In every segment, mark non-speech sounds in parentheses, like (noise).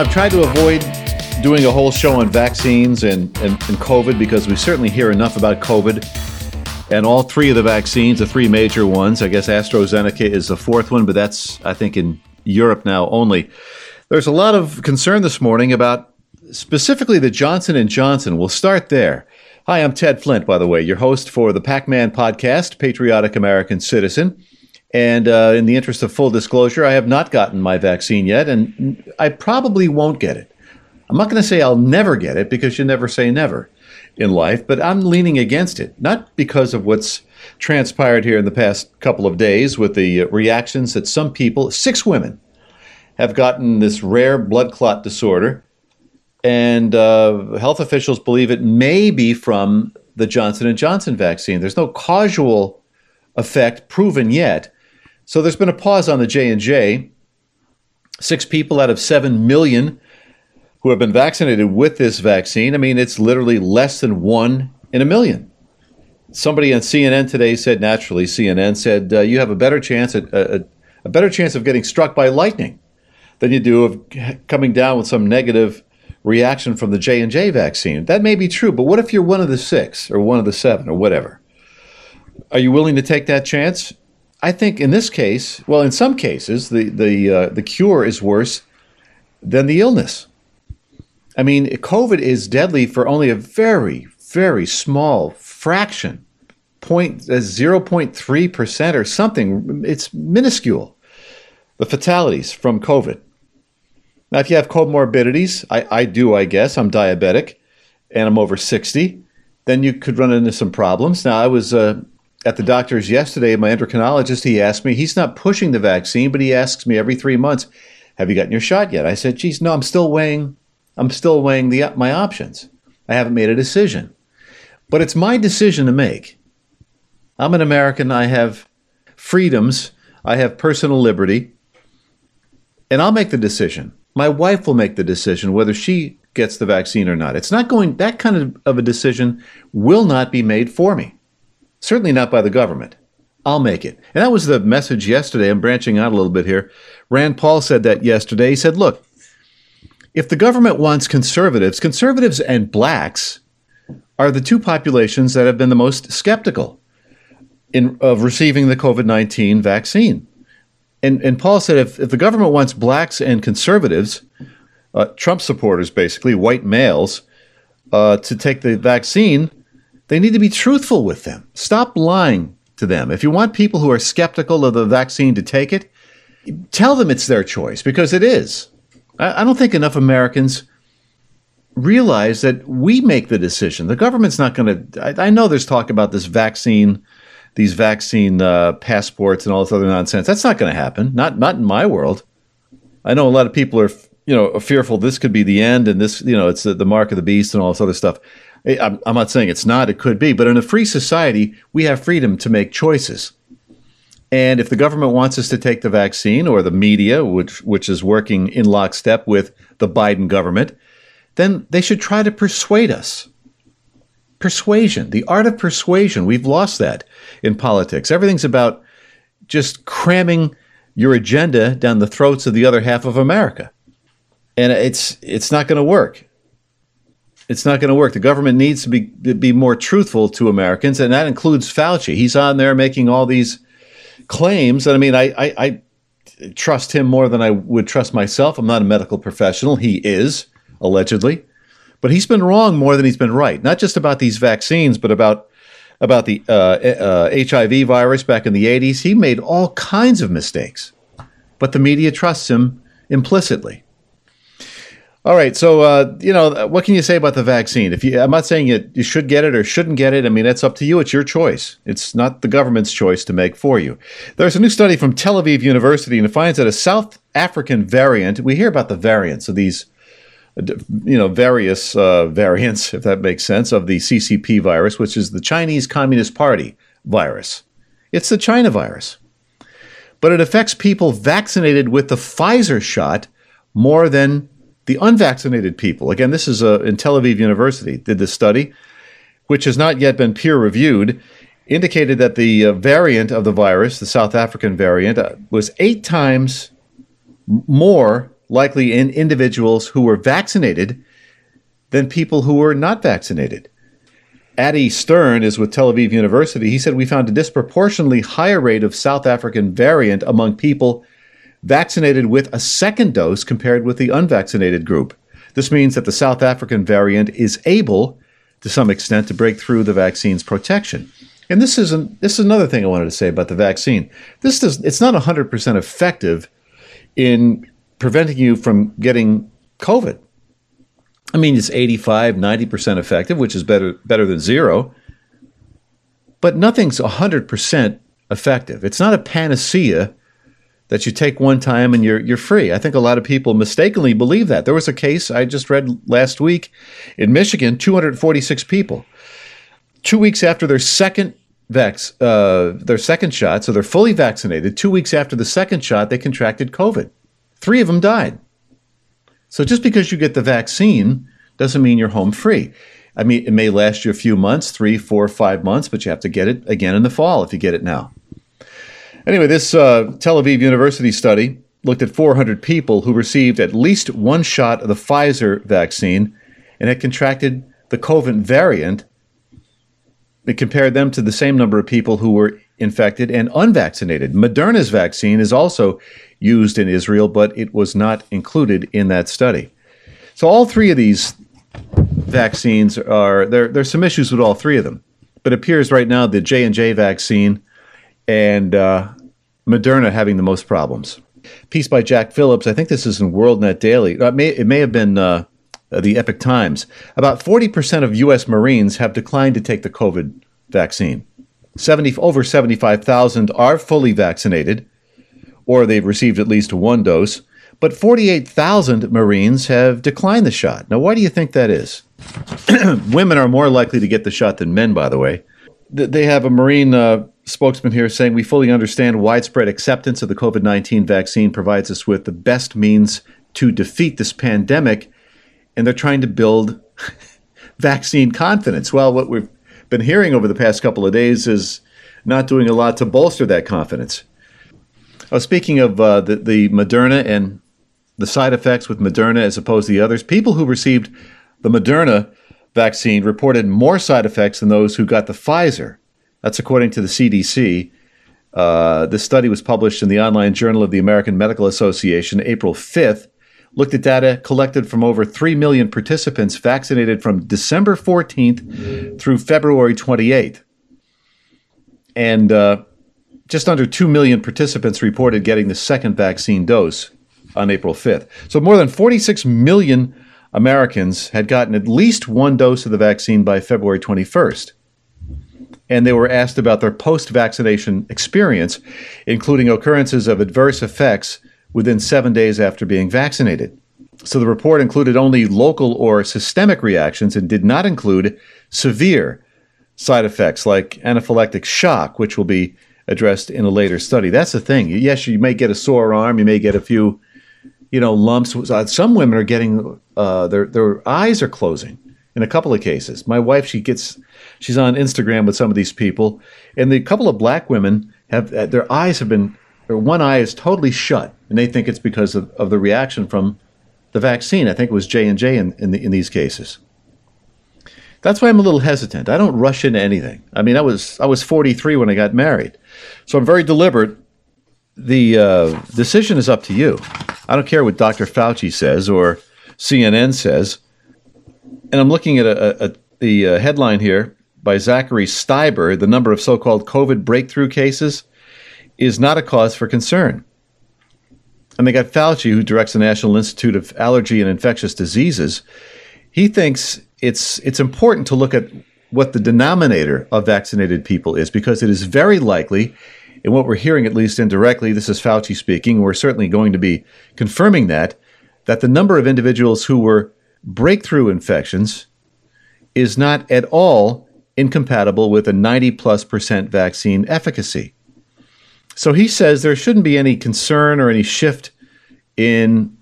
Know, I've tried to avoid doing a whole show on vaccines and, and, and COVID because we certainly hear enough about COVID. And all three of the vaccines, the three major ones, I guess AstraZeneca is the fourth one, but that's, I think, in Europe now only. There's a lot of concern this morning about specifically the Johnson & Johnson. We'll start there. Hi, I'm Ted Flint, by the way, your host for the Pac-Man podcast, Patriotic American Citizen. And uh, in the interest of full disclosure, I have not gotten my vaccine yet, and I probably won't get it. I'm not going to say I'll never get it because you never say never in life, but I'm leaning against it, not because of what's transpired here in the past couple of days with the reactions that some people, six women, have gotten this rare blood clot disorder, and uh, health officials believe it may be from the Johnson and Johnson vaccine. There's no causal effect proven yet, so there's been a pause on the J&J. 6 people out of 7 million who have been vaccinated with this vaccine. I mean, it's literally less than 1 in a million. Somebody on CNN today said naturally CNN said uh, you have a better chance at a, a better chance of getting struck by lightning than you do of coming down with some negative reaction from the J&J vaccine. That may be true, but what if you're one of the 6 or one of the 7 or whatever? Are you willing to take that chance? I think in this case, well, in some cases, the the uh, the cure is worse than the illness. I mean, COVID is deadly for only a very very small fraction, uh, zero point three percent or something. It's minuscule. The fatalities from COVID. Now, if you have comorbidities, I, I do, I guess. I'm diabetic, and I'm over sixty. Then you could run into some problems. Now, I was uh, at the doctor's yesterday, my endocrinologist, he asked me, he's not pushing the vaccine, but he asks me every three months, have you gotten your shot yet? I said, geez, no, I'm still weighing, I'm still weighing the, my options. I haven't made a decision. But it's my decision to make. I'm an American. I have freedoms. I have personal liberty. And I'll make the decision. My wife will make the decision whether she gets the vaccine or not. It's not going, that kind of, of a decision will not be made for me. Certainly not by the government. I'll make it. And that was the message yesterday. I'm branching out a little bit here. Rand Paul said that yesterday. He said, look, if the government wants conservatives, conservatives and blacks are the two populations that have been the most skeptical in, of receiving the COVID 19 vaccine. And, and Paul said if, if the government wants blacks and conservatives, uh, Trump supporters basically, white males, uh, to take the vaccine, they need to be truthful with them. Stop lying to them. If you want people who are skeptical of the vaccine to take it, tell them it's their choice because it is. I, don't think enough Americans realize that we make the decision. The government's not going to. I, know there's talk about this vaccine, these vaccine uh, passports and all this other nonsense. That's not going to happen. Not not in my world. I know a lot of people are you know fearful this could be the end and this you know it's the, the mark of the beast and all this other stuff. I'm, not saying it's not, it could be, but in a free society, we have freedom to make choices. And if the government wants us to take the vaccine or the media, which, which is working in lockstep with the Biden government, then they should try to persuade us. Persuasion, the art of persuasion, we've lost that in politics. Everything's about just cramming your agenda down the throats of the other half of America. And it's, it's not going to work. It's not going to work. The government needs to be be more truthful to Americans, and that includes Fauci. He's on there making all these claims, and I mean, I, I, I trust him more than I would trust myself. I'm not a medical professional. He is allegedly, but he's been wrong more than he's been right. Not just about these vaccines, but about about the uh, uh, HIV virus back in the 80s. He made all kinds of mistakes, but the media trusts him implicitly. All right, so uh, you know what can you say about the vaccine? If you, I'm not saying you, you should get it or shouldn't get it. I mean, it's up to you. It's your choice. It's not the government's choice to make for you. There's a new study from Tel Aviv University, and it finds that a South African variant. We hear about the variants of these, you know, various uh, variants, if that makes sense, of the CCP virus, which is the Chinese Communist Party virus. It's the China virus, but it affects people vaccinated with the Pfizer shot more than the unvaccinated people, again, this is a, uh, in Tel Aviv University, did this study, which has not yet been peer reviewed, indicated that the uh, variant of the virus, the South African variant, uh, was eight times more likely in individuals who were vaccinated than people who were not vaccinated. Adi Stern is with Tel Aviv University. He said we found a disproportionately higher rate of South African variant among people vaccinated with a second dose compared with the unvaccinated group. This means that the South African variant is able, to some extent, to break through the vaccine's protection. And this is an, this is another thing I wanted to say about the vaccine. This does it's not 100% effective in preventing you from getting COVID. I mean, it's 85, 90% effective, which is better, better than zero. But nothing's 100% effective. It's not a panacea that you take one time and you're, you're free. I think a lot of people mistakenly believe that. There was a case I just read last week in Michigan 246 people. Two weeks after their second vax, uh, their second shot, so they're fully vaccinated. Two weeks after the second shot, they contracted COVID. Three of them died. So just because you get the vaccine doesn't mean you're home free. I mean, it may last you a few months, three, four, five months, but you have to get it again in the fall if you get it now. Anyway, this uh, Tel Aviv University study looked at 400 people who received at least one shot of the Pfizer vaccine and had contracted the COVID variant. It compared them to the same number of people who were infected and unvaccinated. Moderna's vaccine is also used in Israel, but it was not included in that study. So all three of these vaccines are there. There's some issues with all three of them, but it appears right now the J and J vaccine and uh, Moderna having the most problems. Piece by Jack Phillips. I think this is in WorldNet Daily. It may, it may have been uh, the Epoch Times. About 40% of U.S. Marines have declined to take the COVID vaccine. 70, over 75,000 are fully vaccinated, or they've received at least one dose, but 48,000 Marines have declined the shot. Now, why do you think that is? (clears throat) Women are more likely to get the shot than men, by the way. They have a Marine uh, spokesman here saying, We fully understand widespread acceptance of the COVID 19 vaccine provides us with the best means to defeat this pandemic, and they're trying to build (laughs) vaccine confidence. Well, what we've been hearing over the past couple of days is not doing a lot to bolster that confidence. Oh, speaking of uh, the, the Moderna and the side effects with Moderna as opposed to the others, people who received the Moderna vaccine reported more side effects than those who got the Pfizer. That's according to the CDC. Uh, this study was published in the online Journal of the American Medical Association April 5th, looked at data collected from over 3 million participants vaccinated from December 14th through February 28th. And uh, just under 2 million participants reported getting the second vaccine dose on April 5th. So more than 46 million Americans had gotten at least one dose of the vaccine by February 21st and they were asked about their post vaccination experience, including occurrences of adverse effects within seven days after being vaccinated. So the report included only local or systemic reactions and did not include severe side effects like anaphylactic shock, which will be addressed in a later study. That's the thing. Yes, you may get a sore arm, you may get a few, you know, lumps. Some women are getting uh, their their eyes are closing in a couple of cases. My wife, she gets, she's on Instagram with some of these people, and the couple of black women have uh, their eyes have been, or one eye is totally shut, and they think it's because of, of the reaction from the vaccine. I think it was J and J in in, the, in these cases. That's why I'm a little hesitant. I don't rush into anything. I mean, I was I was 43 when I got married, so I'm very deliberate. The uh, decision is up to you. I don't care what Dr. Fauci says or CNN says and I'm looking at a, a, the uh, headline here by Zachary Stieber the number of so called COVID breakthrough cases is not a cause for concern. And they got Fauci, who directs the National Institute of Allergy and Infectious Diseases. He thinks it's, it's important to look at what the denominator of vaccinated people is because it is very likely, and what we're hearing, at least indirectly, this is Fauci speaking, we're certainly going to be confirming that, that the number of individuals who were breakthrough infections is not at all incompatible with a 90 plus percent vaccine efficacy. So he says there shouldn't be any concern or any shift in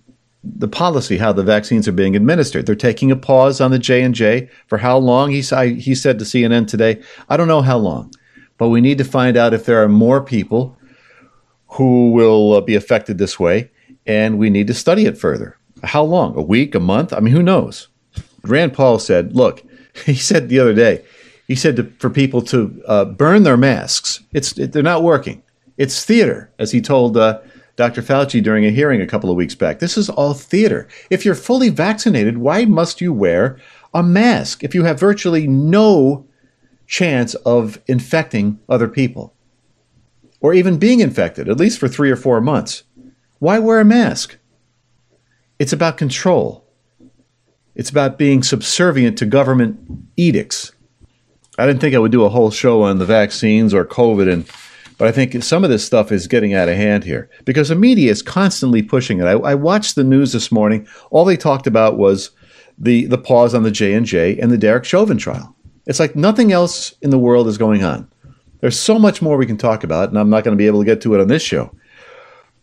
the policy how the vaccines are being administered. They're taking a pause on the J and J for how long? He, he said to CNN today, I don't know how long, but we need to find out if there are more people who will uh, be affected this way. and we need to study it further. How long? A week? A month? I mean, who knows? Rand Paul said, look, (laughs) he said the other day, he said to, for people to uh, burn their masks. It's it, they're not working. It's theater, as he told uh, Dr. Fauci during a hearing a couple of weeks back. This is all theater. If you're fully vaccinated, why must you wear a mask if you have virtually no chance of infecting other people or even being infected, at least for three or four months? Why wear a mask? It's about control. It's about being subservient to government edicts. I didn't think I would do a whole show on the vaccines or COVID, and but I think some of this stuff is getting out of hand here because the media is constantly pushing it. I, I watched the news this morning. All they talked about was the the pause on the J and J and the Derek Chauvin trial. It's like nothing else in the world is going on. There's so much more we can talk about, and I'm not going to be able to get to it on this show.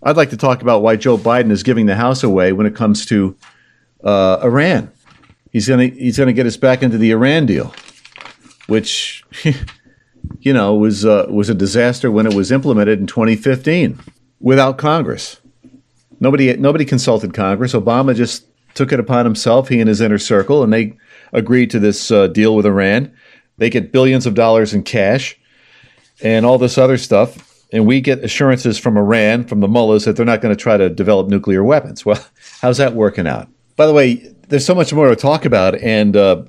I'd like to talk about why Joe Biden is giving the House away when it comes to uh, Iran. He's going to he's going to get us back into the Iran deal, which (laughs) you know was uh, was a disaster when it was implemented in 2015 without Congress. Nobody nobody consulted Congress. Obama just took it upon himself, he and his inner circle, and they agreed to this uh, deal with Iran. They get billions of dollars in cash and all this other stuff and we get assurances from Iran, from the mullahs, that they're not going to try to develop nuclear weapons. Well, (laughs) how's that working out? By the way, there's so much more to talk about, and uh,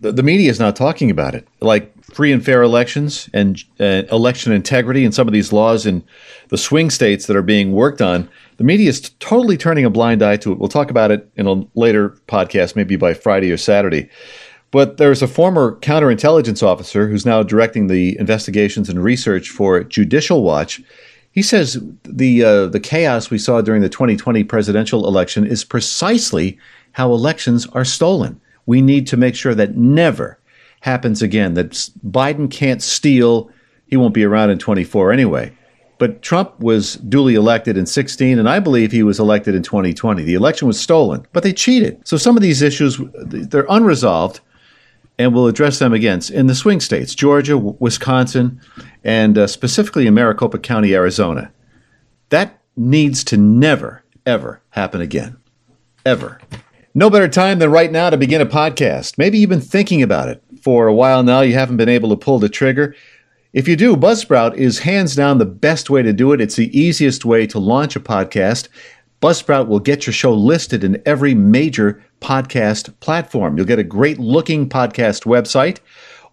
the, the, media is not talking about it. Like free and fair elections and uh, election integrity and some of these laws in the swing states that are being worked on. The media is t- totally turning a blind eye to it. We'll talk about it in a later podcast, maybe by Friday or Saturday. But there's a former counterintelligence officer who's now directing the investigations and research for Judicial Watch. He says the uh, the chaos we saw during the 2020 presidential election is precisely how elections are stolen. We need to make sure that never happens again. That Biden can't steal. He won't be around in 24 anyway. But Trump was duly elected in 16, and I believe he was elected in 2020. The election was stolen, but they cheated. So some of these issues, they're unresolved and we'll address them again in the swing states Georgia, Wisconsin, and uh, specifically in Maricopa County, Arizona. That needs to never, ever happen again. Ever. No better time than right now to begin a podcast. Maybe you've been thinking about it for a while now, you haven't been able to pull the trigger. If you do, Buzzsprout is hands down the best way to do it. It's the easiest way to launch a podcast. Buzzsprout will get your show listed in every major podcast platform. You'll get a great looking podcast website,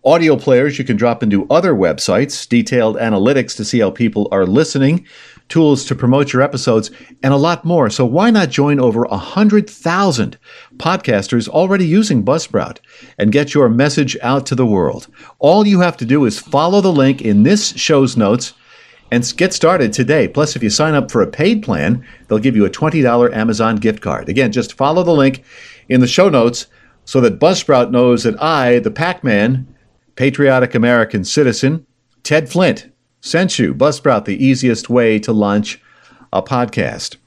audio players you can drop into other websites, detailed analytics to see how people are listening, tools to promote your episodes, and a lot more. So why not join over 100,000 podcasters already using Buzzsprout and get your message out to the world? All you have to do is follow the link in this show's notes and get started today. Plus, if you sign up for a paid plan, they'll give you a $20 Amazon gift card. Again, just follow the link in the show notes so that Buzzsprout knows that I, the Pac Man, patriotic American citizen, Ted Flint, sent you Buzzsprout, the easiest way to launch a podcast.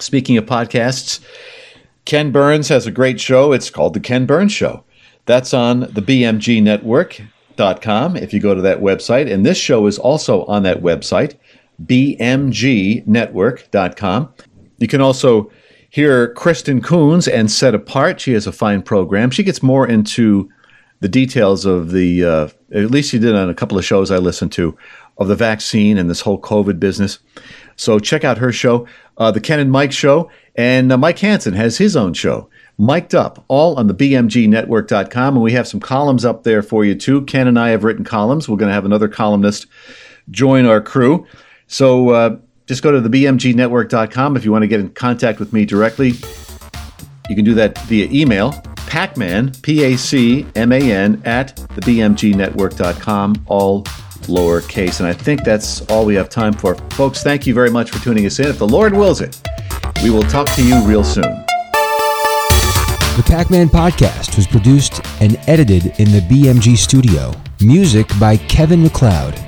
Speaking of podcasts, Ken Burns has a great show. It's called The Ken Burns Show. That's on the BMG Network.com if you go to that website. And this show is also on that website, bmgnetwork.com. You can also hear Kristen Coons and Set Apart. She has a fine program. She gets more into the details of the, uh, at least she did on a couple of shows I listened to, of the vaccine and this whole COVID business. So check out her show, uh, the Ken and Mike Show. And uh, Mike Hansen has his own show, Mic'd Up, all on the BMGnetwork.com. And we have some columns up there for you too. Ken and I have written columns. We're going to have another columnist join our crew. So uh, just go to the bmgnetwork.com if you want to get in contact with me directly. You can do that via email, pacman, P-A-C-M-A-N, at the bmgnetwork.com, all lowercase. And I think that's all we have time for. Folks, thank you very much for tuning us in. If the Lord wills it, we will talk to you real soon. The Pac Man podcast was produced and edited in the BMG studio. Music by Kevin MacLeod.